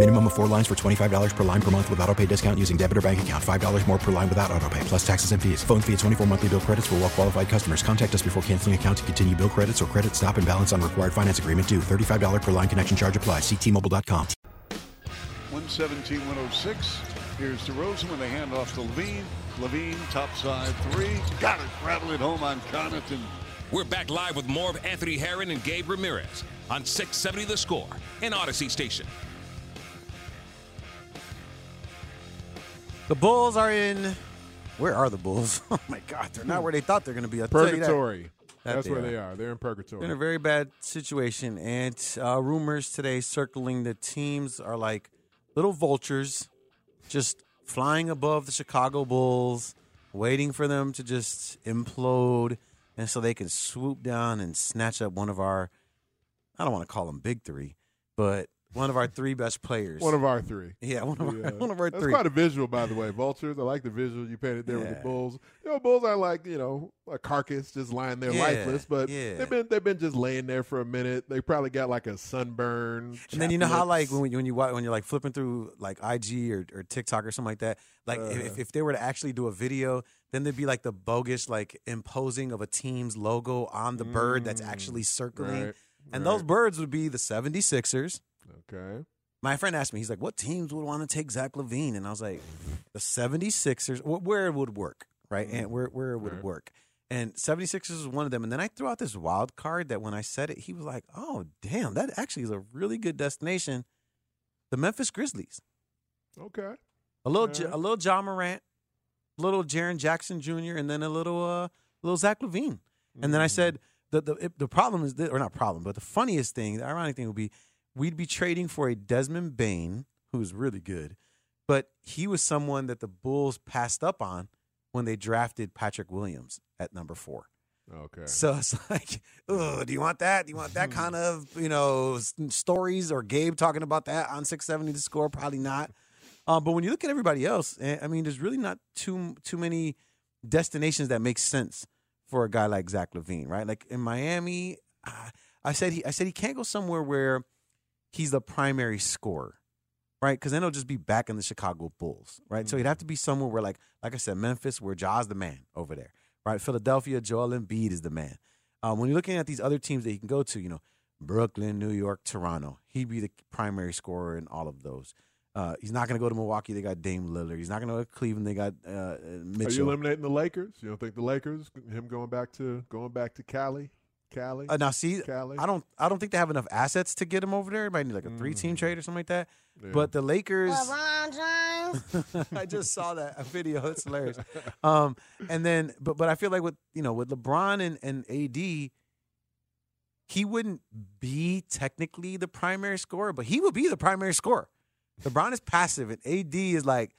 Minimum of four lines for $25 per line per month with auto pay discount using debit or bank account. $5 more per line without auto pay, plus taxes and fees. Phone fee at 24 monthly bill credits for well qualified customers. Contact us before canceling account to continue bill credits or credit stop and balance on required finance agreement due. $35 per line connection charge applies. Ctmobile.com. 117 106. Here's DeRozan with a handoff to LaVine. LaVine, top side three. Got it. Rattle it home on Connaughton. We're back live with more of Anthony Herron and Gabe Ramirez on 670 The Score and Audacy Station. The Bulls are in. Where are the Bulls? Oh my God, they're not where they thought they're going to be. I'll you that. Purgatory. That That's they where are. they are. They're in purgatory. They're in a very bad situation, and uh, rumors today circling the teams are like little vultures, just flying above the Chicago Bulls, waiting for them to just implode, and so they can swoop down and snatch up one of our. I don't want to call them big three, but one of our three best players. One of our three. Yeah, one of our, Yeah. one of our That's three. quite a visual, by the way. Vultures. I like the visual you painted there with the bulls. You know, bulls are like you know a carcass just lying there Yeah, lifeless, but yeah. they've been they've been just laying there for a minute. They probably got like a sunburn. And then you know how like when, when you when you're like flipping through like IG or, or TikTok or something like that, like if- Uh-huh. if, if they were to actually do a video, then there'd be like the bogus like imposing of a team's logo on the bird that's actually circling. Mm, right, And right. those birds would be the 76ers. Okay. My friend asked me, he's like, what teams would want to take Zach LaVine? And I was like, the 76ers, wh- where it would work, right? And where, where it would Right. work. And 76ers was one of them. And then I threw out this wild card that when I said it, he was like, oh, damn, that actually is a really good destination. The Memphis Grizzlies. Okay. A little, a little Ja Morant, a little Jaren Jackson Jr., and then a little, uh, little Zach LaVine. And then I said the the it- the problem is this, or not problem, but the funniest thing, the ironic thing would be we'd be trading for a Desmond Bane who's really good, but he was someone that the Bulls passed up on when they drafted Patrick Williams at number four. Okay. So it's like, oh, do you want that? Do you want that kind of you know stories or Gabe talking about that on six seventy to score? Probably not. Um, but when you look at everybody else, eh, I mean, there's really not too too many destinations that make sense for a guy like Zach LaVine, right? Like in Miami, uh, I said he I said he can't go somewhere where he's the primary scorer, right? Because then he'll just be back in the Chicago Bulls, right? So he'd have to be somewhere where, like, like I said, Memphis, where Ja's the man over there, right? Philadelphia, Joel Embiid is the man. Um, when you're looking at these other teams that he can go to, you know, Brooklyn, New York, Toronto, he'd be the primary scorer in all of those. Uh, he's not going to go to Milwaukee. They got Dame Lillard. He's not going to go to Cleveland. They got uh, Are you eliminating the Lakers? You don't think the Lakers, him going back to going back to Cali, Cali? Uh, now, see, Cali? I don't, I don't think they have enough assets to get him over there. Might need like a three-team trade or something like that. Mm. Yeah. But the Lakers, LeBron James. I just saw that a video. It's hilarious. Um, and then, but but I feel like with you know with LeBron and and AD, he wouldn't be technically the primary scorer, but he would be the primary scorer. LeBron is passive, and AD is like,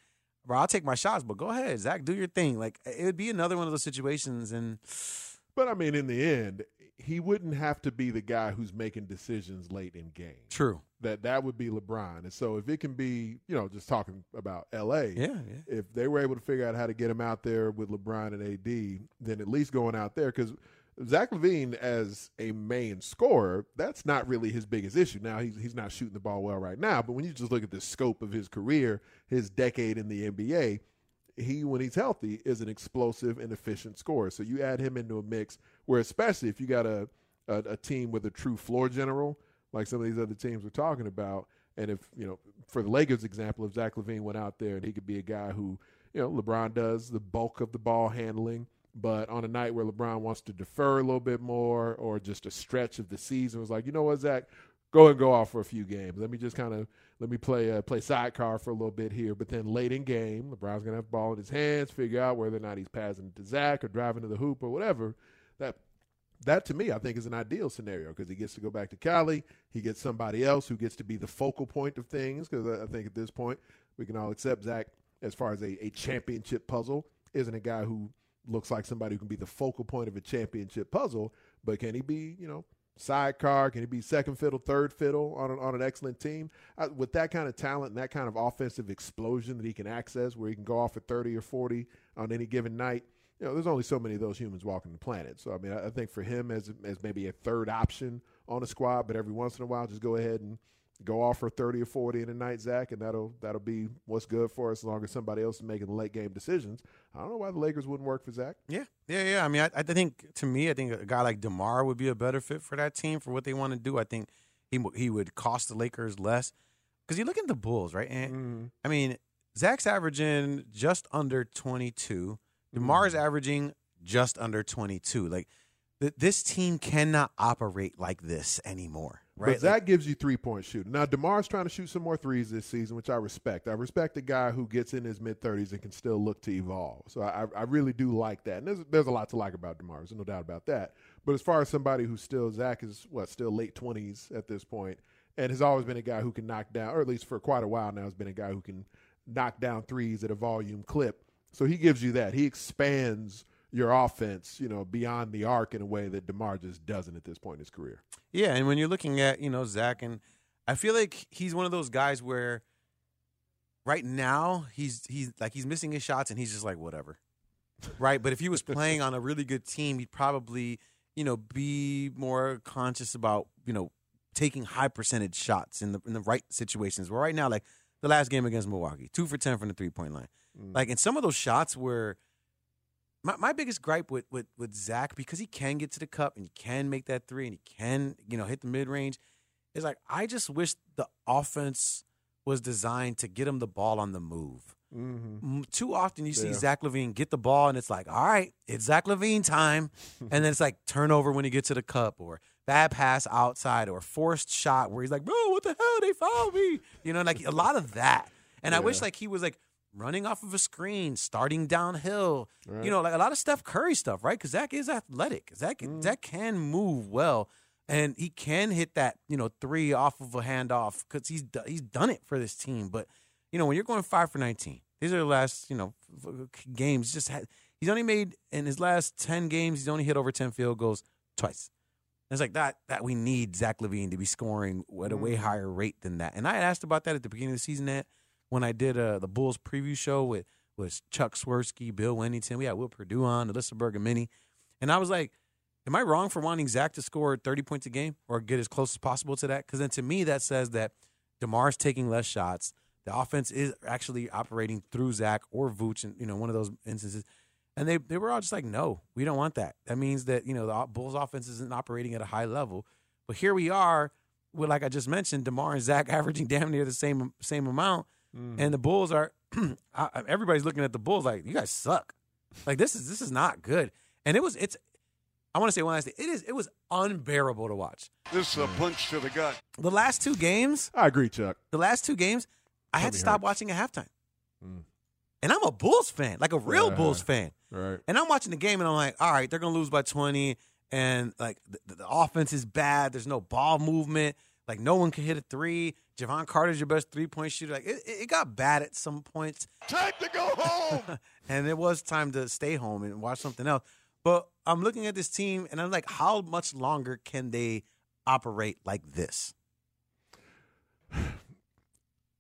bro, I'll take my shots, but go ahead, Zach, do your thing. Like it would be another one of those situations, and But I mean, in the end, he wouldn't have to be the guy who's making decisions late in game. true. That that would be LeBron. And so if it can be, you know, just talking about LA, Yeah, yeah. if they were able to figure out how to get him out there with LeBron and AD, then at least going out there because Zach LaVine as a main scorer, that's not really his biggest issue. Now he's he's not shooting the ball well right now, but when you just look at the scope of his career, his decade in the NBA, he when he's healthy is an explosive and efficient scorer. So you add him into a mix where especially if you got a a, a team with a true floor general like some of these other teams we're talking about, and if you know for the Lakers example, if Zach LaVine went out there and he could be a guy who you know LeBron does the bulk of the ball handling. But on a night where LeBron wants to defer a little bit more, or just a stretch of the season, was like, you know what, Zach, go and go off for a few games. Let me just kind of let me play uh, play sidecar for a little bit here. But then late in game, LeBron's gonna have the ball in his hands, figure out whether or not he's passing it to Zach or driving to the hoop or whatever. That that to me, I think, is an ideal scenario because he gets to go back to Cali. He gets somebody else who gets to be the focal point of things. Because I think at this point, we can all accept Zach as far as a, a championship puzzle isn't a guy who looks like somebody who can be the focal point of a championship puzzle. But can he be, you know, sidecar? Can he be second fiddle, third fiddle on an, on an excellent team? Uh, with that kind of talent and that kind of offensive explosion that he can access, where he can go off at 30 or 40 on any given night, you know, there's only so many of those humans walking the planet. So I mean, I, I think for him as as maybe a third option on a squad, but every once in a while, just go ahead and go off for 30 or 40 in a night, Zach, and that'll that'll be what's good for us as long as somebody else is making the late game decisions. I don't know why the Lakers wouldn't work for Zach. Yeah, yeah, yeah. I mean, I, I think to me, I think a guy like DeMar would be a better fit for that team for what they want to do. I think he he would cost the Lakers less because you look at the Bulls, right? And mm-hmm. I mean, Zach's averaging just under 22. DeMar's Mm-hmm. averaging just under 22. Like th- this team cannot operate like this anymore, right? But Zach gives you three point shooting. Now DeMar's trying to shoot some more threes this season, which I respect. I respect a guy who gets in his mid thirties and can still look to evolve. So I, I really do like that. And there's there's a lot to like about DeMar. There's no doubt about that. But as far as somebody who's still Zach is what still late twenties at this point, and has always been a guy who can knock down, or at least for quite a while now, has been a guy who can knock down threes at a volume clip. So he gives you that. He expands your offense, you know, beyond the arc in a way that DeMar just doesn't at this point in his career. Yeah, and when you're looking at you know Zach, and I feel like he's one of those guys where right now he's he's like he's missing his shots, and he's just like whatever, right? But if he was playing on a really good team, he'd probably you know be more conscious about you know taking high percentage shots in the in the right situations. Where right now, like the last game against Milwaukee, two for ten from the three point line, mm. like and some of those shots were my, my biggest gripe with, with with Zach because he can get to the cup and he can make that three and he can you know hit the mid range is like I just wish the offense was designed to get him the ball on the move. Mm-hmm. Too often you see Yeah. Zach LaVine get the ball and it's like, all right, it's Zach LaVine time, and then it's like turnover when he gets to the cup or bad pass outside or forced shot where he's like, bro, what the hell? They fouled me. You know, like a lot of that. And I wish like he was like running off of a screen, starting downhill. Right. You know, like a lot of Steph Curry stuff, right? Because Zach is athletic. Zach Mm-hmm. Zach can move well, and he can hit that you know three off of a handoff because he's he's done it for this team. But you know, when you're going five for nineteen, these are the last you know games. Just had he's only made in his last ten games. He's only hit over ten field goals twice. It's like that that we need Zach LaVine to be scoring at a way Mm-hmm. higher rate than that. And I had asked about that at the beginning of the season that when I did uh, the Bulls preview show with was Chuck Swirsky, Bill Wennington, we had Will Perdue on, Alyssa Bergamini, and I was like, "Am I wrong for wanting Zach to score thirty points a game or get as close as possible to that?" Because then to me that says that DeMar's taking less shots. The offense is actually operating through Zach or Vooch, in you know one of those instances. And they, they were all just like, no, we don't want that. That means that, you know, the Bulls offense isn't operating at a high level. But here we are with, like I just mentioned, DeMar and Zach averaging damn near the same same amount. And the Bulls are, I- I- everybody's looking at the Bulls like, you guys suck. Like, this is this is not good. And it was, it's, I want to say one last thing. It is, it was unbearable to watch. This is a punch to the gut. The last two games, I agree, Chuck. the last two games, I had to stop hurts. watching at halftime. Mm. And I'm a Bulls fan, like a real Yeah. Bulls fan. Right. And I'm watching the game and I'm like, all right, they're going to lose by 20. And like the, the offense is bad. There's no ball movement. Like no one can hit a three. Jevon Carter's your best three point shooter. Like it, it got bad at some points. Time to go home. and it was time to stay home and watch something else. But I'm looking at this team and I'm like, how much longer can they operate like this?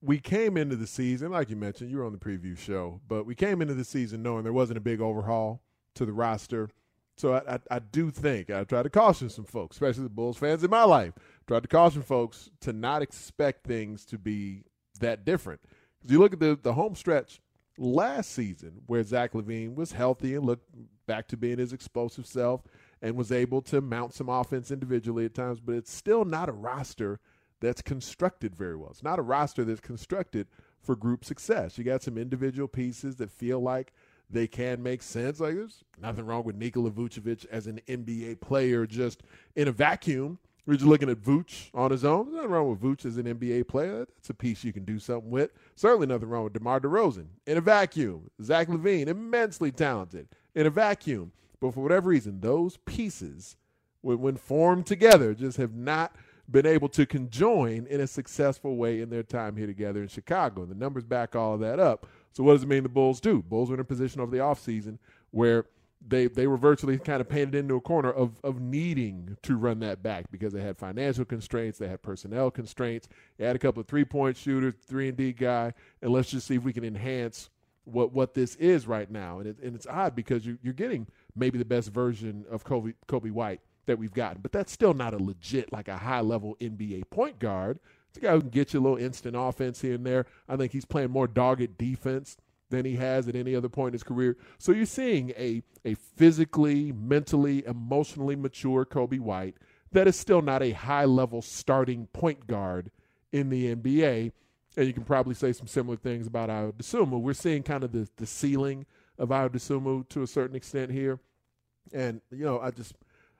we came into the season, like you mentioned, you were on the preview show, but we came into the season knowing there wasn't a big overhaul to the roster. So I, I, I do think I tried to caution some folks, especially the Bulls fans in my life, tried to caution folks to not expect things to be that different. Because you look at the, the home stretch last season where Zach LaVine was healthy and looked back to being his explosive self and was able to mount some offense individually at times, but it's still not a roster that's constructed very well. It's not a roster that's constructed for group success. You got some individual pieces that feel like they can make sense. Like there's nothing wrong with Nikola Vucevic as an NBA player just in a vacuum. We're just looking at Vooch on his own. There's nothing wrong with Vooch as an NBA player. That's a piece you can do something with. Certainly nothing wrong with DeMar DeRozan in a vacuum. Zach LaVine, immensely talented in a vacuum. But for whatever reason, those pieces, when, when formed together, just have not been able to conjoin in a successful way in their time here together in Chicago. And the numbers back all of that up. So what does it mean the Bulls do? Bulls were in a position over the offseason where – they they were virtually kind of painted into a corner of of needing to run that back because they had financial constraints, they had personnel constraints, they had a couple of three point shooters, three and D guy, and let's just see if we can enhance what what this is right now. And it, and it's odd because you, you're getting maybe the best version of Kobe Coby White that we've gotten, but that's still not a legit like a high level NBA point guard. It's a guy who can get you a little instant offense here and there. I think he's playing more dogged defense than he has at any other point in his career. So you're seeing a a physically, mentally, emotionally mature Coby White that is still not a high level starting point guard in the NBA. And you can probably say some similar things about Ayo Dosunmu. We're seeing kind of the, the ceiling of Ayo Dosunmu to a certain extent here. And, you know, I just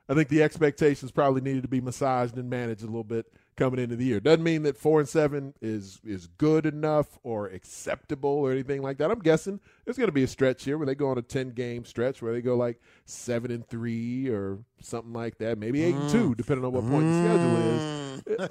I think the expectations probably needed to be massaged and managed a little bit coming into the year. Doesn't mean that four and seven is is good enough or acceptable or anything like that. I'm guessing there's going to be a stretch here where they go on a ten game stretch where they go like seven and three or something like that, maybe eight mm. and two, depending on what point mm. the schedule is.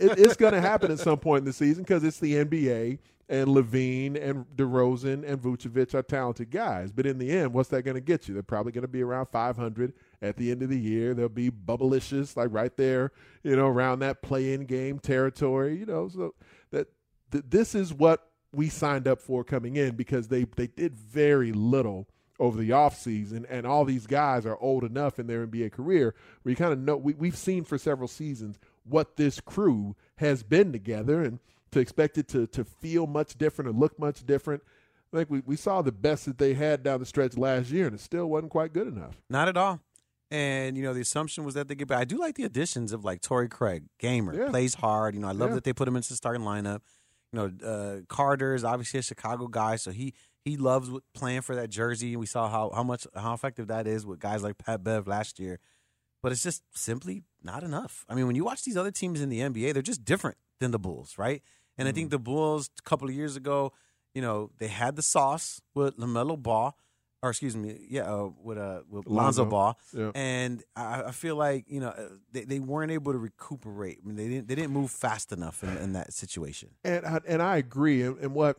It, it's going to happen at some point in the season because it's the NBA and LaVine and DeRozan and Vucevic are talented guys. But in the end, what's that going to get you? They're probably going to be around 500 at the end of the year. They'll be bubblicious, like right there, you know, around that play-in game territory. You know, so that th- this is what we signed up for coming in because they they did very little over the offseason and all these guys are old enough in their NBA career where you kind of know we, we've seen for several seasons what this crew has been together and to expect it to to feel much different or look much different. I think we, we saw the best that they had down the stretch last year, and it still wasn't quite good enough. Not at all. And you know, the assumption was that they get back. I do like the additions of like Torrey Craig, gamer, yeah. plays hard. You know, I love yeah. that they put him into the starting lineup. You know, uh, Carter is obviously a Chicago guy, so he he loves playing for that jersey. We saw how how much how effective that is with guys like Pat Bev last year. But it's just simply not enough. I mean, when you watch these other teams in the NBA, they're just different than the Bulls, right? And. I think mm-hmm. the Bulls a couple of years ago, you know, they had the sauce with LaMelo Ball or excuse me, yeah, uh, with uh, with Lonzo, Lonzo Ball, yeah. and I, I, feel like you know uh, they, they weren't able to recuperate. I mean, they didn't they didn't move fast enough in, in that situation. And I, and I agree. And, and, what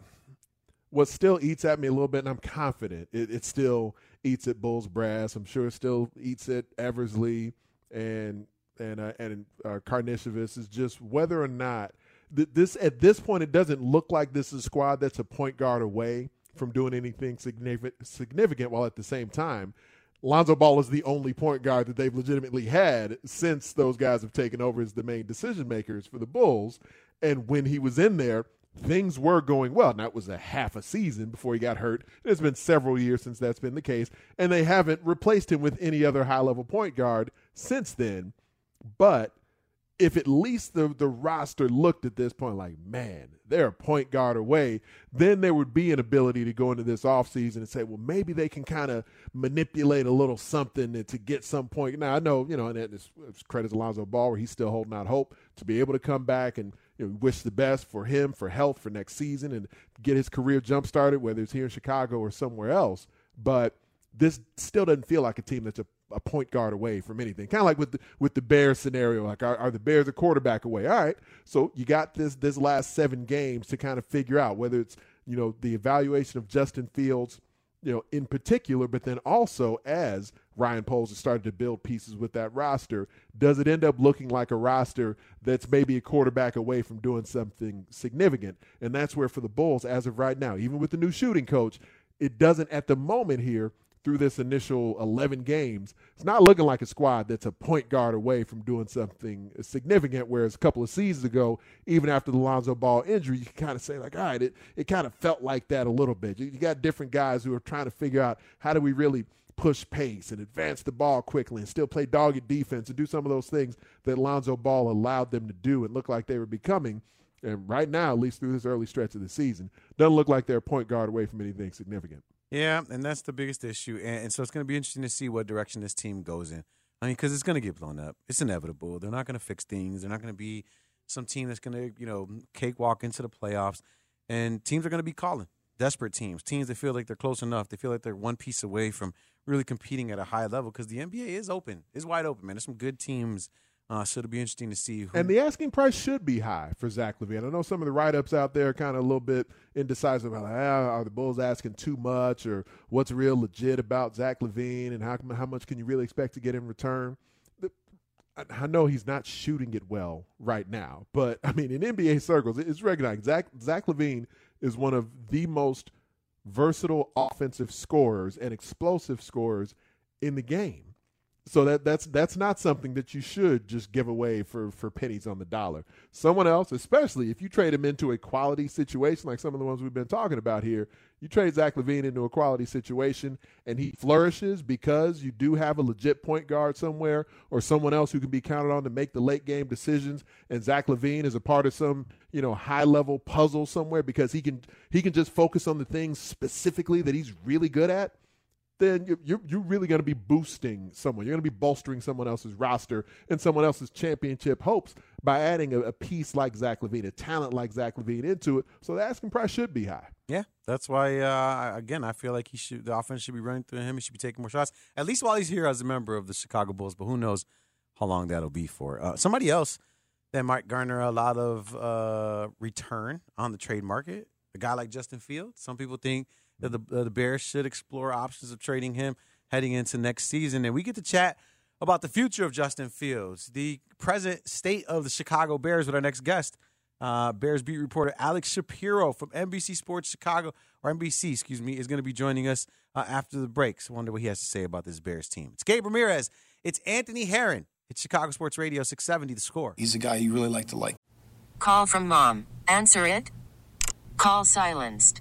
what still eats at me a little bit, and I'm confident it, it still eats at Bulls brass. I'm sure it still eats at Eversley and and uh, and uh, is just whether or not this at this point it doesn't look like this is a squad that's a point guard away from doing anything significant, while at the same time, Lonzo Ball is the only point guard that they've legitimately had since those guys have taken over as the main decision makers for the Bulls. And when he was in there, things were going well. Now, it was a half a season before he got hurt. It's been several years since that's been the case. And they haven't replaced him with any other high level point guard since then. But if at least the, the roster looked at this point like, man, they're a point guard away, then there would be an ability to go into this offseason and say, well, maybe they can kind of manipulate a little something to get some point. Now, I know, you know, and it's, it's credit to Alonzo Ball where he's still holding out hope to be able to come back and you know, wish the best for him, for health, for next season and get his career jump started, whether it's here in Chicago or somewhere else. But this still doesn't feel like a team that's a a point guard away from anything. Kind of like with the, with the Bears scenario. Like, are, are, the Bears a quarterback away? All right. So you got this this last seven games to kind of figure out whether it's you know the evaluation of Justin Fields, you know, in particular, but then also as Ryan Poles has started to build pieces with that roster, does it end up looking like a roster that's maybe a quarterback away from doing something significant? And that's where for the Bulls, as of right now, even with the new shooting coach, it doesn't at the moment here through this initial 11 games, it's not looking like a squad that's a point guard away from doing something significant. Whereas a couple of seasons ago, even after the Lonzo Ball injury, you kind of say, like, all right, it, it kind of felt like that a little bit. You, you got different guys who are trying to figure out how do we really push pace and advance the ball quickly and still play dogged defense and do some of those things that Lonzo Ball allowed them to do and look like they were becoming. And right now, at least through this early stretch of the season, doesn't look like they're a point guard away from anything significant. Yeah, and that's the biggest issue. And, and so it's going to be interesting to see what direction this team goes in. I mean, because it's going to get blown up. It's inevitable. They're not going to fix things. They're not going to be some team that's going to, you know, cakewalk into the playoffs. And teams are going to be calling desperate teams, teams that feel like they're close enough. They feel like they're one piece away from really competing at a high level because the NBA is open, is wide open, man. There's some good teams. Uh, so it'll be interesting to see. And the asking price should be high for Zach LaVine. I know some of the write ups out there are kind of a little bit indecisive about ah, are the Bulls asking too much or what's real legit about Zach LaVine and how, how much can you really expect to get in return. I- I know he's not shooting it well right now, but I mean, in NBA circles, it's recognized Zach, Zach LaVine is one of the most versatile offensive scorers and explosive scorers in the game. So that that's that's not something that you should just give away for for pennies on the dollar. Someone else, especially if you trade him into a quality situation like some of the ones we've been talking about here, you trade Zach LaVine into a quality situation and he flourishes because you do have a legit point guard somewhere or someone else who can be counted on to make the late game decisions and Zach LaVine is a part of some, you know, high level puzzle somewhere because he can he can just focus on the things specifically that he's really good at then you're- you're, you're really going to be boosting someone. You're going to be bolstering someone else's roster and someone else's championship hopes by adding a, a piece like Zach LaVine, a talent like Zach LaVine into it. So the asking price should be high. Yeah, that's why. Uh, again, I feel like he should. The offense should be running through him. He should be taking more shots, at least while he's here as a member of the Chicago Bulls. But who knows how long that'll be for? Uh, somebody else that might garner a lot of uh, return on the trade market. A guy like Justin Fields. Some people think that the uh, the Bears should explore options of trading him heading into next season. And we get to chat about the future of Justin Fields, the present state of the Chicago Bears, with our next guest. Uh, Bears beat reporter Alex Shapiro from NBC Sports Chicago, or NBC, excuse me, is going to be joining us uh, after the break. So I wonder what he has to say about this Bears team. It's Gabe Ramirez. It's Anthony Herron. It's Chicago Sports Radio 670, The Score. He's a guy you really like to like. Call from mom. Answer it. Call silenced.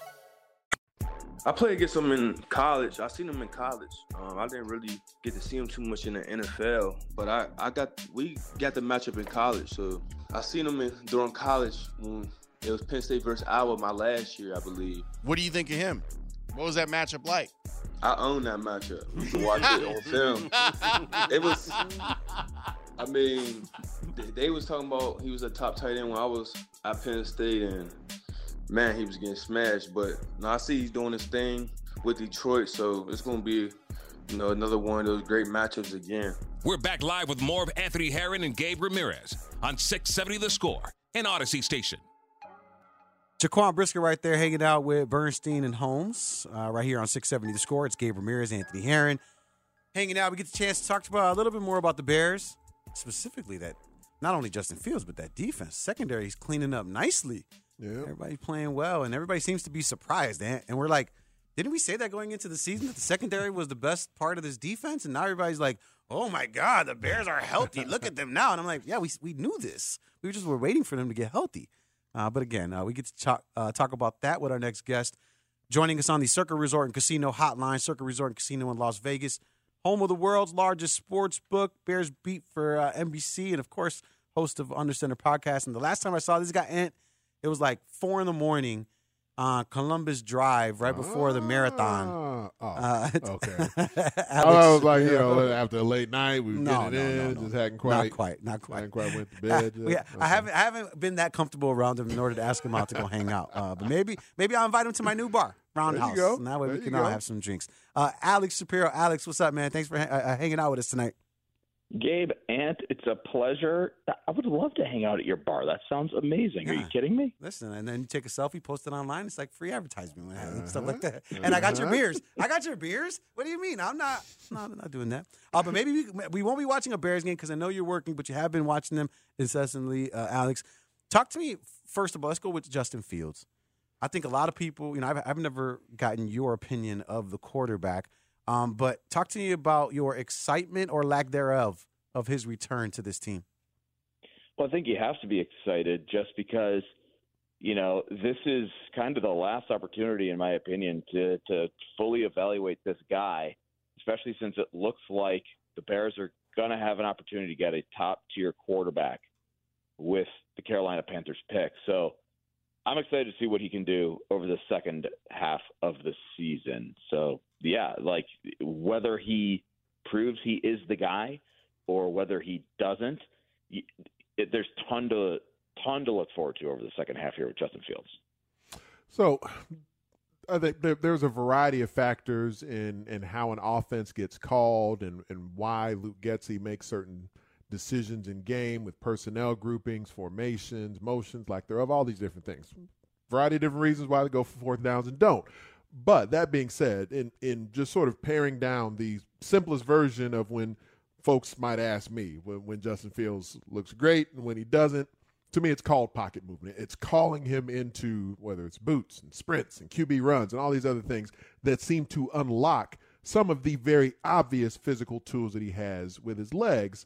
I played against him in college. I seen him in college. Um, I didn't really get to see him too much in the NFL, but I, I got we got the matchup in college. So I seen him in, during college when it was Penn State versus Iowa my last year, I believe. What do you think of him? What was that matchup like? I own that matchup. Watch it on film. It was. I mean, they, they was talking about he was a top tight end when I was at Penn State, and man, he was getting smashed. But now I see he's doing his thing with Detroit, so it's gonna be, you know, another one of those great matchups again. We're back live with more of Anthony Herron and Gabe Ramirez on 670 The Score and Audacy Station. Jaquan Brisker right there hanging out with Bernstein and Holmes uh, right here on 670 The Score. It's Gabe Ramirez, Anthony Herron. Hanging out, we get the chance to talk about a little bit more about the Bears, specifically that not only Justin Fields, but that defense. Secondary is cleaning up nicely. Yeah. Everybody's playing well, and everybody seems to be surprised. And, and we're like, didn't we say that going into the season that the secondary was the best part of this defense? And now everybody's like, oh my God, the Bears are healthy. Look at them now. And I'm like, yeah, we, we knew this. We just were waiting for them to get healthy. Uh, but again, uh, we get to talk, uh, talk about that with our next guest. Joining us on the Circa Resort and Casino Hotline, Circa Resort and Casino in Las Vegas, home of the world's largest sports book, Bears beat for uh, NBC, and of course, host of Under Center podcast. And the last time I saw this guy, Ant, it was like four in the morning on Columbus Drive right before the marathon. Oh, Uh, okay. Alex I was like, you know, after a late night, we were No, getting no, in, no, no. just hadn't quite, not quite, not quite. hadn't quite went to bed. yeah, yet. I haven't I haven't been that comfortable around him in order to ask him out to go hang out. Uh, but maybe maybe I'll invite him to my new bar, Roundhouse. that way There we can all have some drinks. Uh, Alex Shapiro, Alex, what's up, man? Thanks for ha- uh, hanging out with us tonight. Gabe, Ant, it's a pleasure. I would love to hang out at your bar. That sounds amazing. Are you kidding me? Listen, and then you take a selfie, post it online. It's like free advertisement I have stuff Uh-huh. like that. And I got your Uh-huh. beers. I got your beers. What do you mean? I'm not. No, I'm not doing that. Uh, but maybe we, we won't be watching a Bears game because I know you're working, but you have been watching them incessantly. Uh, Alex, talk to me first of all. Let's go with Justin Fields. I think a lot of people, you know, I've, I've never gotten your opinion of the quarterback, um, but talk to me about your excitement or lack thereof of his return to this team. Well, I think you have to be excited just because, you know, this is kind of the last opportunity, in my opinion, to to fully evaluate this guy, especially since it looks like the Bears are going to have an opportunity to get a top tier quarterback with the Carolina Panthers pick. So I'm excited to see what he can do over the second half of the season. So, yeah, like whether he proves he is the guy or whether he doesn't, there's ton to ton to look forward to over the second half here with Justin Fields. So there's a variety of factors in, in how an offense gets called and, and why Luke Getsy makes certain decisions in game with personnel groupings, formations, motions, like there of all these different things. Variety of different reasons why they go for fourth downs and don't. But that being said, in in just sort of paring down the simplest version of when folks might ask me when, when Justin Fields looks great and when he doesn't, to me, it's called pocket movement. It's calling him into whether it's boots and sprints and QB runs and all these other things that seem to unlock some of the very obvious physical tools that he has with his legs.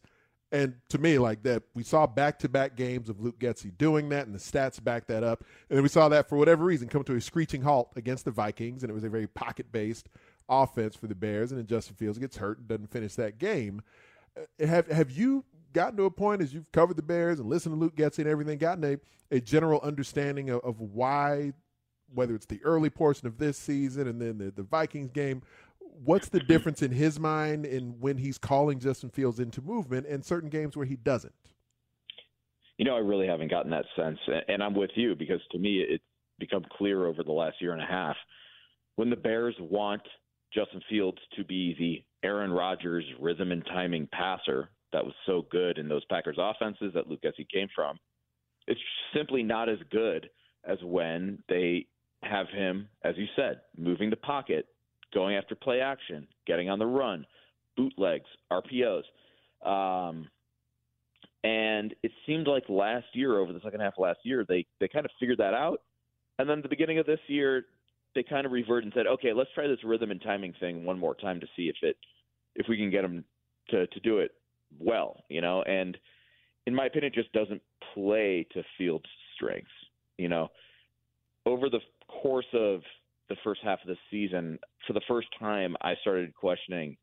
And to me, like that, we saw back to back games of Luke Getsy doing that, and the stats back that up. And we saw that for whatever reason come to a screeching halt against the Vikings, and it was a very pocket based offense for the Bears. And then Justin Fields gets hurt and doesn't finish that game. Uh, Have have you gotten to a point as you've covered the Bears and listened to Luke Getsy and everything, gotten a, a general understanding of, of why, whether it's the early portion of this season and then the, the Vikings game, what's the mm-hmm. difference in his mind in when he's calling Justin Fields into movement and certain games where he doesn't? You know, I really haven't gotten that sense, and I'm with you because to me, it's become clear over the last year and a half when the Bears want Justin Fields to be the Aaron Rodgers rhythm and timing passer that was so good in those Packers offenses that Luke Getsy came from. It's simply not as good as when they have him, as you said, moving the pocket, going after play action, getting on the run, bootlegs, RPOs. Um, and it seemed like last year, over the second half of last year, they they kind of figured that out. And then the beginning of this year, they kind of reverted and said, "Okay, let's try this rhythm and timing thing one more time to see if it if we can get them to to do it well." You know, and in my opinion, it just doesn't play to Fields' strengths. You know, over the course of the first half of the season, for the first time, I started questioning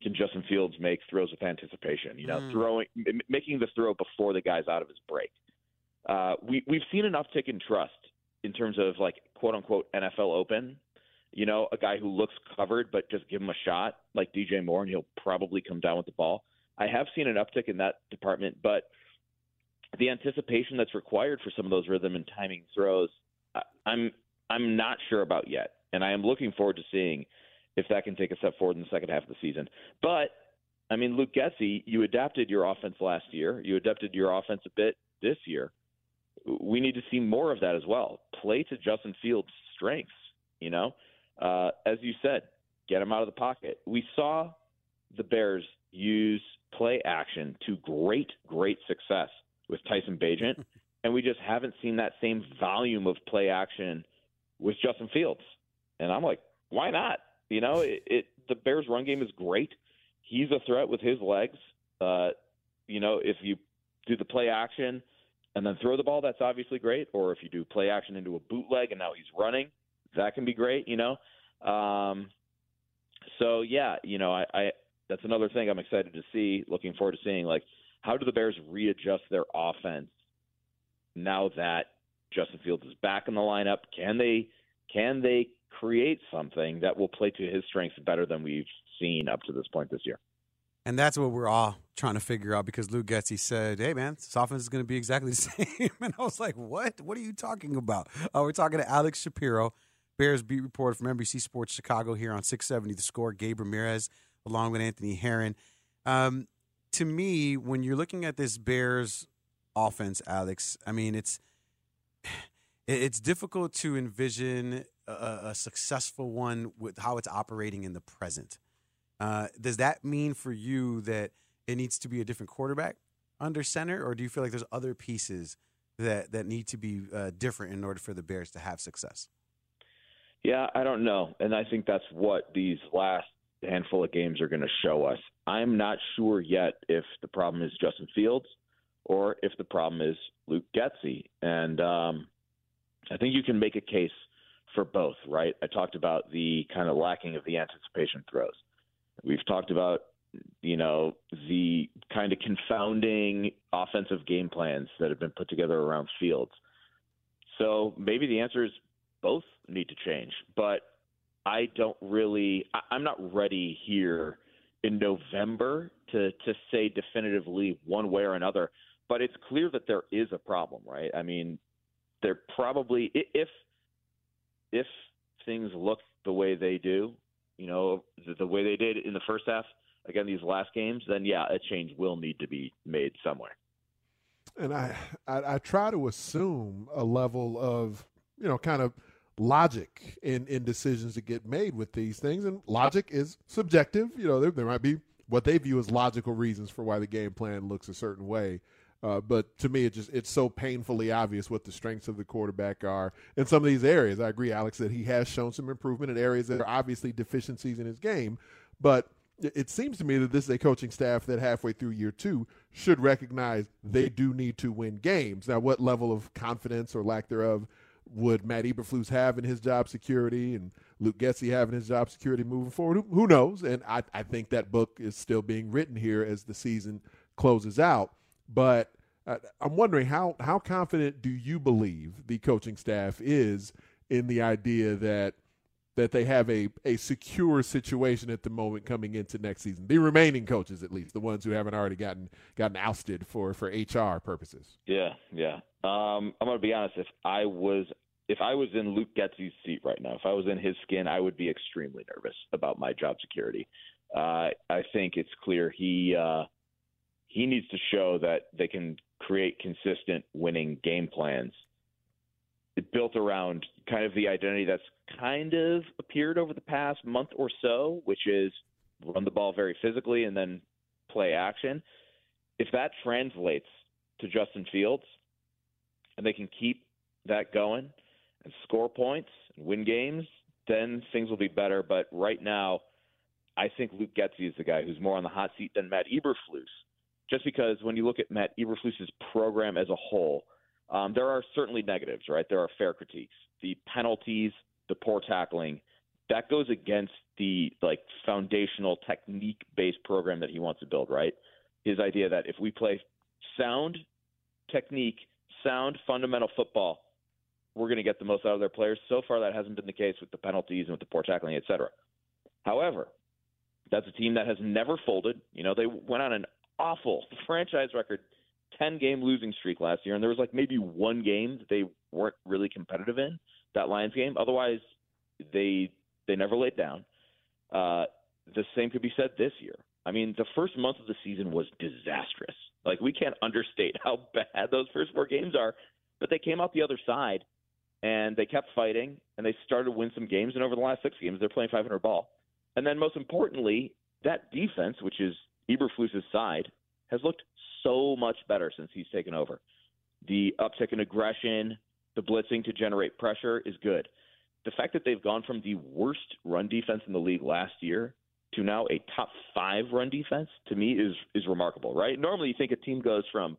can Justin Fields make throws with anticipation? You know, Mm. throwing, m- making the throw before the guy's out of his break. Uh, we we've seen an uptick in trust in terms of like quote unquote NFL open. You know, a guy who looks covered, but just give him a shot like DJ Moore, and he'll probably come down with the ball. I have seen an uptick in that department, but the anticipation that's required for some of those rhythm and timing throws, I- I'm I'm not sure about yet, and I am looking forward to seeing if that can take a step forward in the second half of the season. But I mean, Luke Getsy, you adapted your offense last year. You adapted your offense a bit this year. We need to see more of that as well. Play to Justin Fields' strengths. You know, uh, as you said, get him out of the pocket. We saw the Bears use play action to great, great success with Tyson Bagent, and we just haven't seen that same volume of play action with Justin Fields. And I'm like, why not? You know, it, it the Bears' run game is great. He's a threat with his legs. Uh, you know, if you do the play action and then throw the ball, that's obviously great. Or if you do play action into a bootleg and now he's running, that can be great. You know, um, so yeah, you know, I, I that's another thing I'm excited to see. Looking forward to seeing like how do the Bears readjust their offense now that Justin Fields is back in the lineup? Can they can they create something that will play to his strengths better than we've seen up to this point this year? And that's what we're all trying to figure out because Luke Getsy said, "Hey, man, this offense is going to be exactly the same." and I was like, "What? What are you talking about?" Uh, we're talking to Alex Shapiro, Bears beat reporter from NBC Sports Chicago here on 670 The Score. Gabe Ramirez along with Anthony Herron. Um, to me, when you're looking at this Bears offense, Alex, I mean, it's it's difficult to envision a, a successful one with how it's operating in the present. Uh, does that mean for you that it needs to be a different quarterback under center, or do you feel like there's other pieces that that need to be uh, different in order for the Bears to have success? Yeah, I don't know, and I think that's what these last handful of games are going to show us. I'm not sure yet if the problem is Justin Fields or if the problem is Luke Getsy, and um, I think you can make a case for both. Right? I talked about the kind of lacking of the anticipation throws. We've talked about you know the kind of confounding offensive game plans that have been put together around Fields. So maybe the answer is both need to change, but I don't really. I, I'm not ready here in November to to say definitively one way or another. But it's clear that there is a problem, right? I mean, there probably if if things look the way they do, you know, the, the way they did in the first half, again these last games, then yeah, a change will need to be made somewhere. And I, I, I try to assume a level of you know kind of logic in in decisions that get made with these things, and logic is subjective. You know, there, there might be what they view as logical reasons for why the game plan looks a certain way. Uh, but to me, it just it's so painfully obvious what the strengths of the quarterback are in some of these areas. I agree, Alex, that he has shown some improvement in areas that are obviously deficiencies in his game. But it seems to me that this is a coaching staff that halfway through year two should recognize they do need to win games. Now, what level of confidence or lack thereof would Matt Eberflus have in his job security and Luke Getsy having his job security moving forward? Who, who knows? And I, I think that book is still being written here as the season closes out. But uh, I'm wondering how how confident do you believe the coaching staff is in the idea that that they have a, a secure situation at the moment coming into next season. The remaining coaches, at least, the ones who haven't already gotten gotten ousted for for HR purposes. Yeah, yeah. Um, I'm gonna be honest. If I was if I was in Luke Getsy's seat right now, if I was in his skin, I would be extremely nervous about my job security. Uh, I think it's clear he uh, he needs to show that they can create consistent winning game plans built around kind of the identity that's kind of appeared over the past month or so, which is run the ball very physically and then play action. If that translates to Justin Fields and they can keep that going and score points and win games, then things will be better. But right now, I think Luke Getsy is the guy who's more on the hot seat than Matt Eberflus just because when you look at Matt Eberflus's program as a whole, um, there are certainly negatives, right? There are fair critiques. The penalties, the poor tackling, that goes against the like foundational technique based program that he wants to build, right? His idea that if we play sound technique, sound fundamental football, we're going to get the most out of their players. So far, that hasn't been the case with the penalties and with the poor tackling, et cetera. However, that's a team that has never folded. You know, they went on an awful. Franchise record 10 game losing streak last year and there was like maybe one game that they weren't really competitive in that Lions game. Otherwise they they never laid down. Uh the same could be said this year. I mean the first month of the season was disastrous. Like we can't understate how bad those first four games are but they came out the other side and they kept fighting and they started to win some games and over the last 6 games they're playing 500 ball. And then most importantly that defense which is Eberflus's side has looked so much better since he's taken over. The uptick in aggression, the blitzing to generate pressure is good. The fact that they've gone from the worst run defense in the league last year to now a top five run defense to me is is remarkable, right? Normally you think a team goes from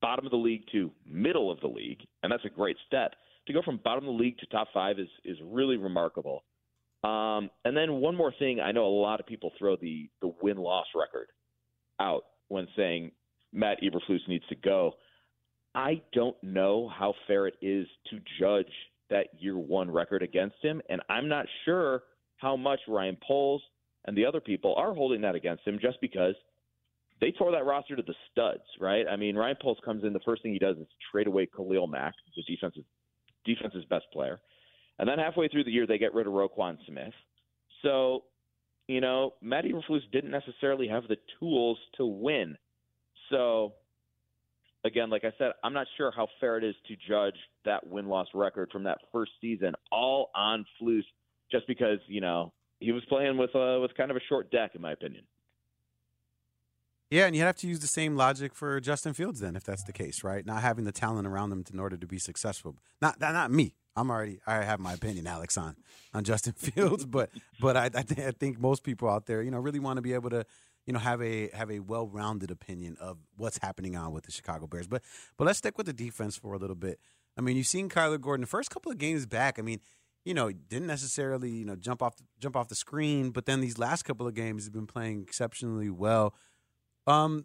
bottom of the league to middle of the league, and that's a great step. To go from bottom of the league to top five is is really remarkable. Um, and then one more thing, I know a lot of people throw the the win loss record out when saying Matt Eberflus needs to go. I don't know how fair it is to judge that year one record against him, and I'm not sure how much Ryan Poles and the other people are holding that against him just because they tore that roster to the studs, right? I mean, Ryan Poles comes in, the first thing he does is trade away Khalil Mack, the defensive defense's best player. And then halfway through the year, they get rid of Roquan Smith. So, you know, Matt Eberflus didn't necessarily have the tools to win. So, again, like I said, I'm not sure how fair it is to judge that win loss record from that first season all on Flus just because, you know, he was playing with uh, with kind of a short deck, in my opinion. Yeah, and you have to use the same logic for Justin Fields then, if that's the case, right? Not having the talent around them in order to be successful. Not not me. I'm already I have my opinion, Alex, on on Justin Fields, but but I I, th- I think most people out there, you know, really want to be able to you know have a have a well rounded opinion of what's happening on with the Chicago Bears. But but let's stick with the defense for a little bit. I mean, you've seen Kyler Gordon the first couple of games back. I mean, you know, didn't necessarily you know jump off jump off the screen, but then these last couple of games have been playing exceptionally well. Um,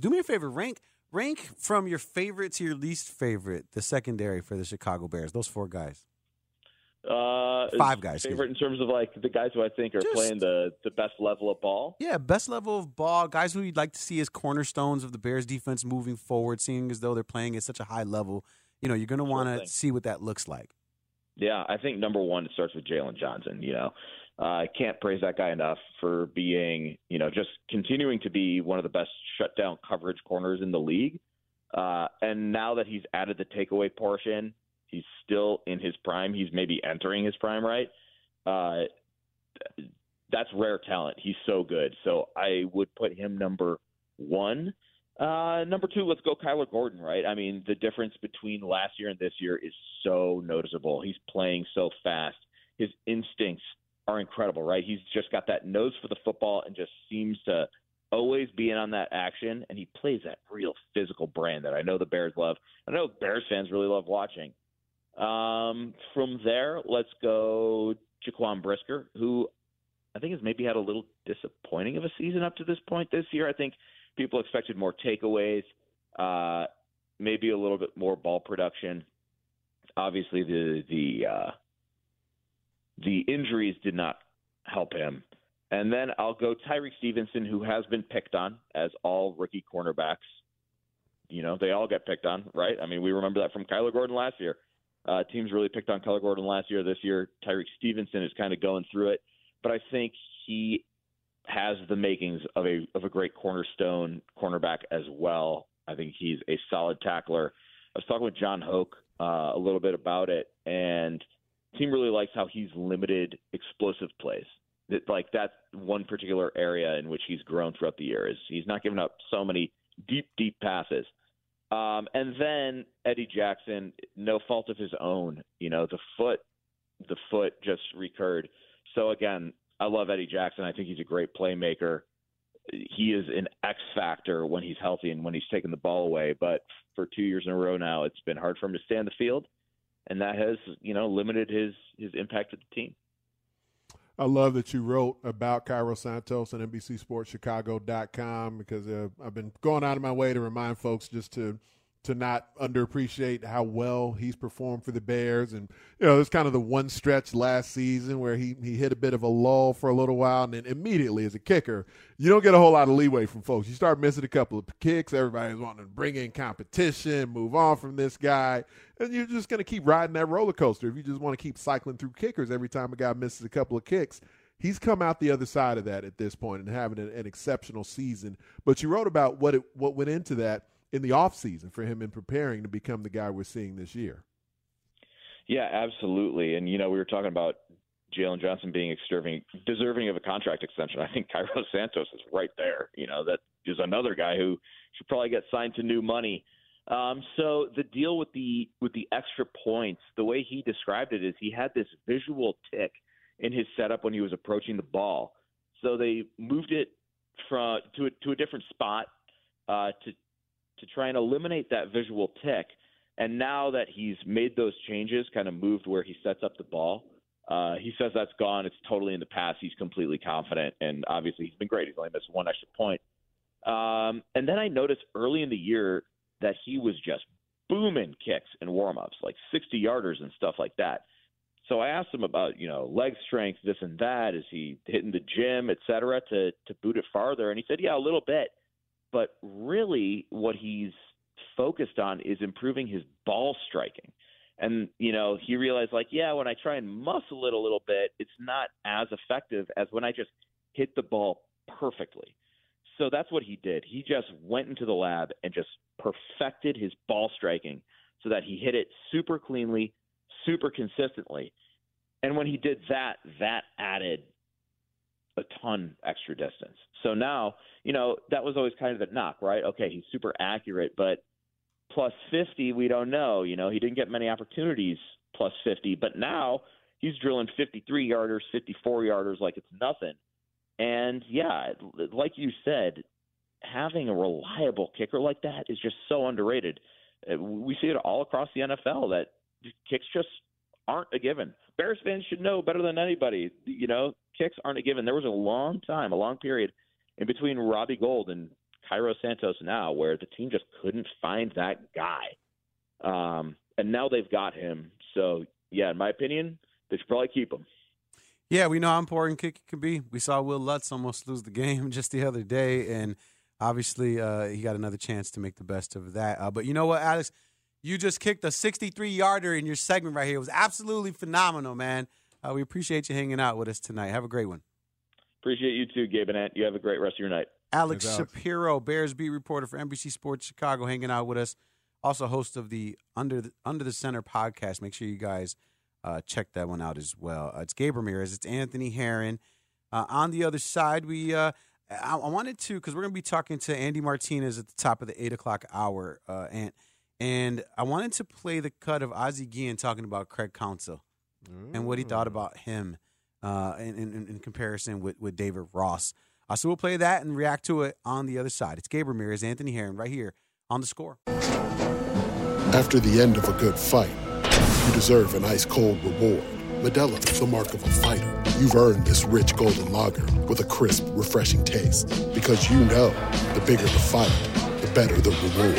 do me a favor, rank rank from your favorite to your least favorite the secondary for the Chicago Bears. Those four guys. Uh, Five guys, Favorite in terms of like the guys who I think are Just- playing the the best level of ball. Yeah, best level of ball, guys who you'd like to see as cornerstones of the Bears defense moving forward, seeing as though they're playing at such a high level. You know, you're going to want to see what that looks like. Yeah, I think number one it starts with Jaylon Johnson. You know, uh, I can't praise that guy enough for being, you know, just continuing to be one of the best shutdown coverage corners in the league. Uh, and now that he's added the takeaway portion, he's still in his prime. He's maybe entering his prime, right? Uh, that's rare talent. He's so good. So I would put him number one. Uh, number two, let's go Kyler Gordon, right? I mean, the difference between last year and this year is so noticeable. He's playing so fast. His instincts are incredible, right? He's just got that nose for the football and just seems to always be in on that action. And he plays that real physical brand that I know the Bears love. I know Bears fans really love watching. Um, from there, let's go Jaquan Brisker, who I think has maybe had a little disappointing of a season up to this point this year. I think people expected more takeaways, uh, maybe a little bit more ball production. Obviously, the the uh, the injuries did not help him. And then I'll go Tyrique Stevenson, who has been picked on as all rookie cornerbacks. You know, they all get picked on, right? I mean, we remember that from Kyler Gordon last year. Uh, teams really picked on Kyler Gordon last year. This year, Tyrique Stevenson is kind of going through it, but I think he has the makings of a of a great cornerstone cornerback as well. I think he's a solid tackler. I was talking with Jon Hoke uh, a little bit about it, and team really likes how he's limited explosive plays. That like that's one particular area in which he's grown throughout the year is he's not giving up so many deep deep passes. Um, and then Eddie Jackson, no fault of his own, you know, the foot, the foot just recurred. So again, I love Eddie Jackson. I think he's a great playmaker. He is an X factor when he's healthy and when he's taking the ball away. But for two years in a row now, it's been hard for him to stay on the field, and that has you know limited his his impact with the team. I love that you wrote about Cairo Santos on NBCSportsChicago.com because uh, I've been going out of my way to remind folks just to to not underappreciate how well he's performed for the Bears. And you know, there's kind of the one stretch last season where he he hit a bit of a lull for a little while, and then immediately as a kicker, you don't get a whole lot of leeway from folks. You start missing a couple of kicks, everybody's wanting to bring in competition, move on from this guy, and you're just going to keep riding that roller coaster if you just want to keep cycling through kickers every time a guy misses a couple of kicks. He's come out the other side of that at this point and having an, an exceptional season. But you wrote about what it, what went into that in the offseason for him in preparing to become the guy we're seeing this year. Yeah, absolutely. And you know, we were talking about Jaylon Johnson being deserving deserving of a contract extension. I think Cairo Santos is right there. You know, that is another guy who should probably get signed to new money. Um, so the deal with the with the extra points, the way he described it is he had this visual tick in his setup when he was approaching the ball. So they moved it from to a, to a different spot uh, to to try and eliminate that visual tick. And now that he's made those changes, kind of moved where he sets up the ball, uh, he says that's gone. It's totally in the past. He's completely confident, and obviously he's been great. He's only missed one extra point. Um, and then I noticed early in the year that he was just booming kicks and warm-ups, like 60 yarders and stuff like that. So I asked him about, you know, leg strength, this and that. Is he hitting the gym, et cetera, to to boot it farther? And he said, yeah, a little bit. But really, what he's focused on is improving his ball striking. And, you know, he realized, like, yeah, when I try and muscle it a little bit, it's not as effective as when I just hit the ball perfectly. So that's what he did. He just went into the lab and just perfected his ball striking so that he hit it super cleanly, super consistently. And when he did that, that added a ton extra distance. So now, you know, that was always kind of the knock, right? Okay, he's super accurate, but plus 50, we don't know. You know, he didn't get many opportunities plus 50, but now he's drilling 53 yarders, 54 yarders like it's nothing. And yeah, like you said, having a reliable kicker like that is just so underrated. Uh, we see it all across the NFL that kicks just aren't a given. Bears fans should know better than anybody. You know, kicks aren't a given. There was a long time, a long period in between Robbie Gould and Cairo Santos now where the team just couldn't find that guy. Um, and now they've got him. So, yeah, in my opinion, they should probably keep him. Yeah, we know how important kick can be. We saw Wil Lutz almost lose the game just the other day, and obviously uh, he got another chance to make the best of that. Uh, but you know what, Alex? You just kicked a 63 yarder in your segment right here. It was absolutely phenomenal, man. Uh, we appreciate you hanging out with us tonight. Have a great one. Appreciate you too, Gabe and Ant. You have a great rest of your night. Alex Shapiro, Bears beat reporter for NBC Sports Chicago, hanging out with us. Also, host of the Under the, Under the Center podcast. Make sure you guys uh, check that one out as well. Uh, it's Gabe Ramirez. It's Anthony Herron. Uh, on the other side, we uh, I, I, wanted to because we're going to be talking to Andy Martinez at the top of the eight o'clock hour, uh, and and I wanted to play the cut of Ozzie Guillen talking about Craig Counsell and what he thought Mm. about him uh, in, in, in comparison with, with David Ross. Uh, so we'll play that and react to it on the other side. It's Gabe Ramirez, Anthony Herron, right here on the score. After the end of a good fight, you deserve an ice cold reward. Modelo is the mark of a fighter. You've earned this rich golden lager with a crisp, refreshing taste. Because you know the bigger the fight, the better the reward.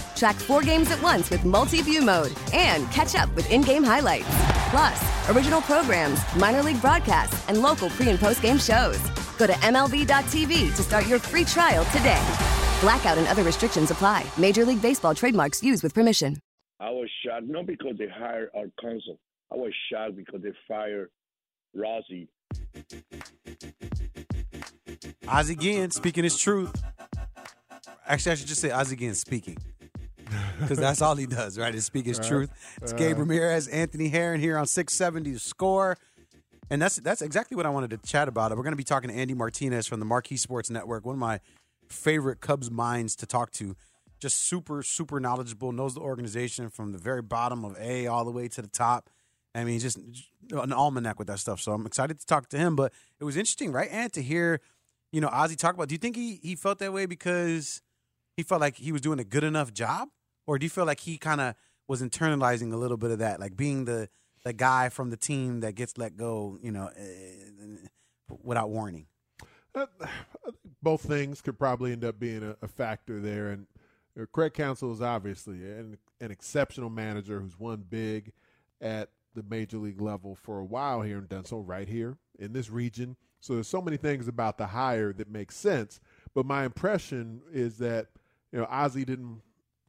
Track four games at once with multi view mode and catch up with in game highlights. Plus, original programs, minor league broadcasts, and local pre and post game shows. Go to MLB.tv to start your free trial today. Blackout and other restrictions apply. Major League Baseball trademarks used with permission. I was shocked not because they hired our consul. I was shocked because they fired Rossi. Ozzie Guillen speaking his truth. Actually, I should just say Ozzie Guillen speaking. Because that's all he does, right? Is speak his Right. truth. It's Gabe Uh. Ramirez, Anthony Herron here on 670 The Score. And that's that's exactly what I wanted to chat about. We're going to be talking to Andy Martinez from the Marquee Sports Network, one of my favorite Cubs minds to talk to. Just super, super knowledgeable, knows the organization from the very bottom of A all the way to the top. I mean, just an almanac with that stuff. So I'm excited to talk to him. But it was interesting, right, and to hear, you know, Ozzie talk about. Do you think he he felt that way because he felt like he was doing a good enough job, or do you feel like he kind of was internalizing a little bit of that, like being the the guy from the team that gets let go, you know, eh, without warning? Uh, both things could probably end up being a, a factor there. And uh, Craig Counsell is obviously an, an exceptional manager who's won big at the major league level for a while here and done so right here in this region. So there's so many things about the hire that make sense. But my impression is that you know Ozzie didn't.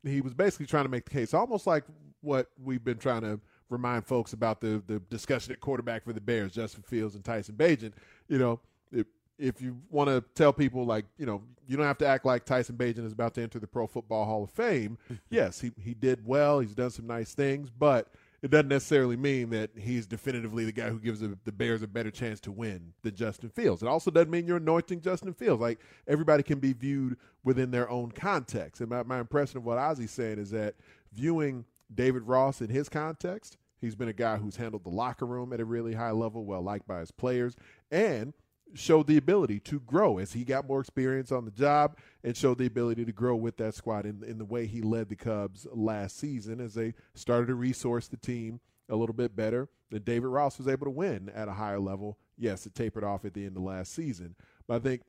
He was basically trying to make the case, almost like what we've been trying to remind folks about the the discussion at quarterback for the Bears, Justin Fields and Tyson Bagent. You know, if, if you want to tell people like you know you don't have to act like Tyson Bagent is about to enter the Pro Football Hall of Fame. yes, he he did well. He's done some nice things, but it doesn't necessarily mean that he's definitively the guy who gives the, Bears a better chance to win than Justin Fields. It also doesn't mean you're anointing Justin Fields. Like everybody can be viewed within their own context. And my, my impression of what Ozzie's saying is that viewing David Ross in his context, he's been a guy who's handled the locker room at a really high level, well liked by his players, and showed the ability to grow as he got more experience on the job and showed the ability to grow with that squad in, in the way he led the Cubs last season as they started to resource the team a little bit better. That David Ross was able to win at a higher level. Yes, it tapered off at the end of last season, but I think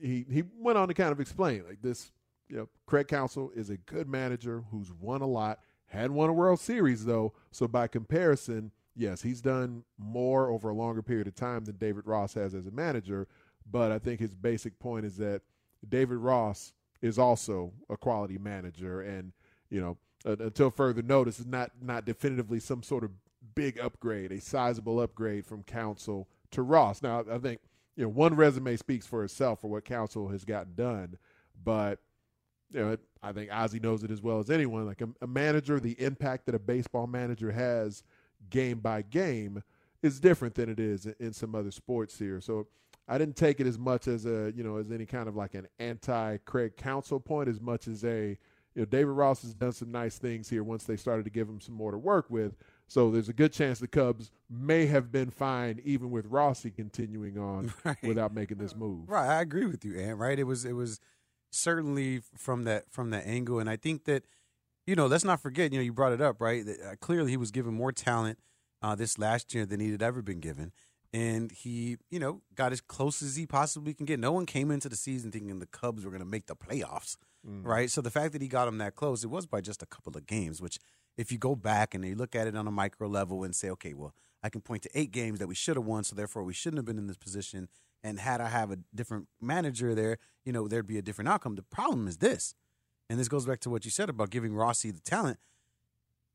he he went on to kind of explain like this. You know, Craig Counsell is a good manager who's won a lot. Had won a World Series though, so by comparison, yes, he's done more over a longer period of time than David Ross has as a manager. But I think his basic point is that David Ross is also a quality manager, and you know, uh, until further notice, is not not definitively some sort of big upgrade, a sizable upgrade from Counsell to Ross. Now, I think you know one resume speaks for itself for what Counsell has gotten done, but you know, I think Ozzie knows it as well as anyone. Like a, a manager, the impact that a baseball manager has game by game is different than it is in some other sports here. So I didn't take it as much as a you know as any kind of like an anti Craig Counsell point as much as a you know David Ross has done some nice things here once they started to give him some more to work with. So there's a good chance the Cubs may have been fine even with Rossi continuing on right. without making this move. Right, I agree with you, Ant. Right, it was it was certainly from that from that angle, and I think that you know, let's not forget, you know, you brought it up, right? Uh, clearly, he was given more talent uh, this last year than he had ever been given. And he, you know, got as close as he possibly can get. No one came into the season thinking the Cubs were going to make the playoffs, mm. right? So the fact that he got them that close, it was by just a couple of games, which if you go back and you look at it on a micro level and say, okay, well, I can point to eight games that we should have won, so therefore we shouldn't have been in this position. And had I have a different manager there, you know, there'd be a different outcome. The problem is this and this goes back to what you said about giving Rossi the talent.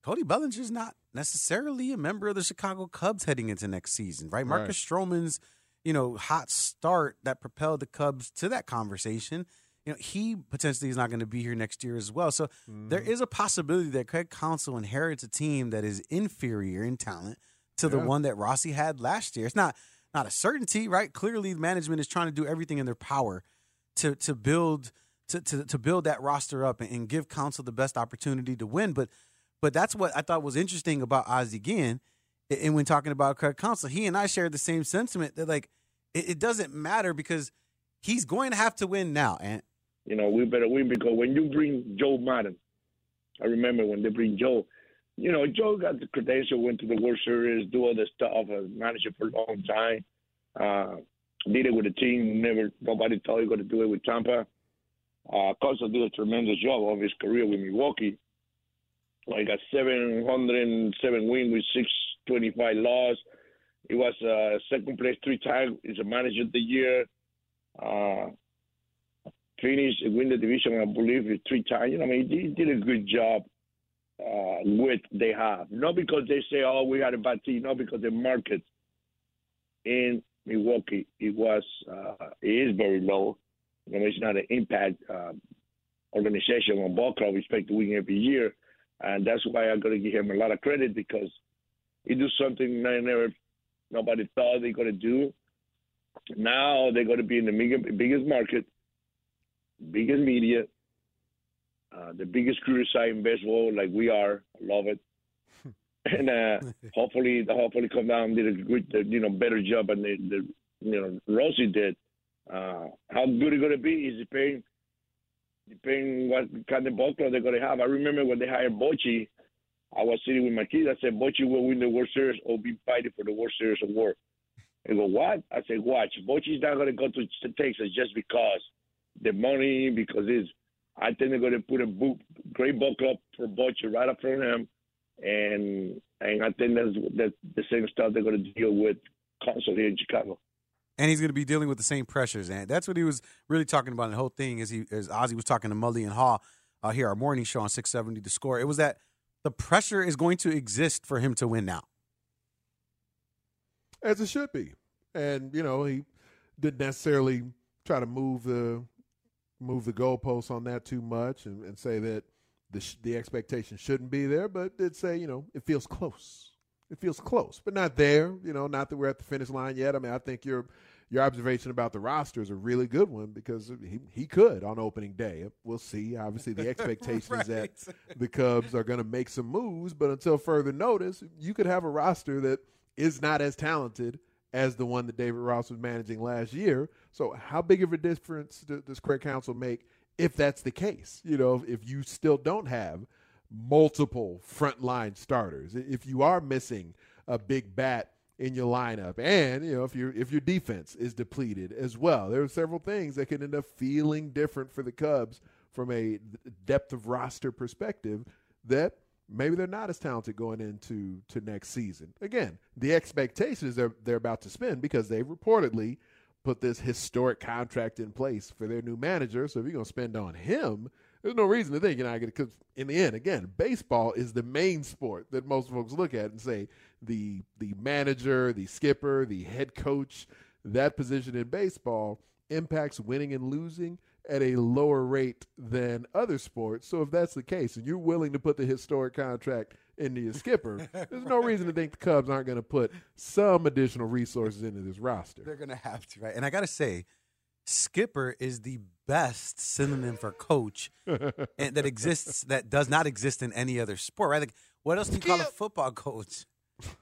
Cody Bellinger's not necessarily a member of the Chicago Cubs heading into next season, right? Marcus right. Stroman's, you know, hot start that propelled the Cubs to that conversation. You know, he potentially is not going to be here next year as well. So mm. there is a possibility that Craig Counsell inherits a team that is inferior in talent to yeah. the one that Rossi had last year. It's not not a certainty, right? Clearly, management is trying to do everything in their power to to build – to, to, to build that roster up and, and, give Counsell the best opportunity to win. But but that's what I thought was interesting about Ozzie Guillen. And when talking about Craig Counsell, he and I shared the same sentiment that like it, it, doesn't matter because he's going to have to win now. And you know we better win because when you bring Joe Maddon, I remember when they bring Joe. You know, Joe got the credential, went to the World Series, do all the stuff managed it for a long time. Uh, did it with a team. Never nobody thought he was going to do it with Tampa. Uh, Counsell did a tremendous job of his career with Milwaukee. Like a 707 win with 625 loss. He was uh, second place three times. He's a manager of the year. Uh, finished, win the division, I believe, three times. You know, I mean, he did a good job uh, with they have. Not because they say, oh, we had a bad team. Not because the market in Milwaukee, it was, uh, it is very low. You know, it's not an impact uh, organization on ball club. We expect to win every year, and that's why I got to give him a lot of credit because he do something I never nobody thought they going to do. Now they're going to be in the biggest, biggest market, biggest media, uh, the biggest career site in baseball, like we are. I love it. and uh, hopefully, hopefully, come down and did a good, you know, better job than the, the you know Rossi did. Uh, how good it's going to be is depending depending what kind of ball club they're going to have. I remember when they hired Bochy, I was sitting with my kids. I said, Bochy will win the World Series or be fighting for the World Series award. They go, what? I said, watch. Bochy's not going to go to Texas just because the money, because it's. I think they're going to put a great ball club for Bochy right up front of him, and and I think that's, that's the same stuff they're going to deal with Counsell here in Chicago. And he's going to be dealing with the same pressures. And that's what he was really talking about in the whole thing. As he, as Ozzie was talking to Mully and Haw uh, here, our morning show on six seventy, the score. It was that the pressure is going to exist for him to win now. as it should be. And you know, he didn't necessarily try to move the move the goalposts on that too much and, and say that the sh- the expectation shouldn't be there, but did say you know it feels close. It feels close, but not there. You know, not that we're at the finish line yet. I mean, I think your your observation about the roster is a really good one because he he could on opening day. We'll see. Obviously, the expectation is that the Cubs are going to make some moves, but until further notice, you could have a roster that is not as talented as the one that David Ross was managing last year. So, how big of a difference do- does Craig Counsell make if that's the case? You know, if you still don't have multiple frontline starters, if you are missing a big bat in your lineup, and you know if your if your defense is depleted as well, there are several things that can end up feeling different for the Cubs from a depth of roster perspective that maybe they're not as talented going into to next season. Again, the expectation is they're they're about to spend because they've reportedly put this historic contract in place for their new manager. So if you're gonna spend on him, there's no reason to think you're not gonna because in the end, again, baseball is the main sport that most folks look at and say the the manager, the skipper, the head coach, that position in baseball impacts winning and losing at a lower rate than other sports. So if that's the case, and you're willing to put the historic contract into your skipper, there's no reason to think the Cubs aren't going to put some additional resources into this roster. They're going to have to, right? And I got to say, skipper is the best synonym for coach and that exists that does not exist in any other sport, right? Like, what else do you call a football coach?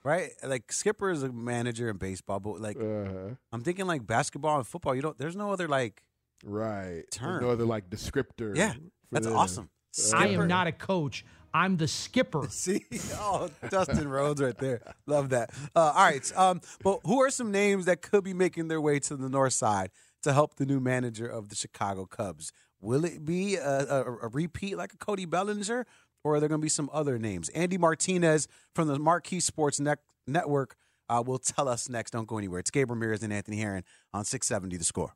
Right, like skipper is a manager in baseball, but like Uh-huh. I'm thinking like basketball and football. You don't. There's no other like right term. There's no other like descriptor. Yeah, that's them. awesome. I am not a coach. I'm the skipper. See, oh, Dustin Rhodes right there. Love that. Uh, all right, um, but who are some names that could be making their way to the north side to help the new manager of the Chicago Cubs? Will it be a, a, a repeat like a Cody Bellinger, or are there going to be some other names? Andy Martinez from the Marquee Sports Net- Network uh, will tell us next. Don't go anywhere. It's Gabe Ramirez and Anthony Herron on 670 The Score.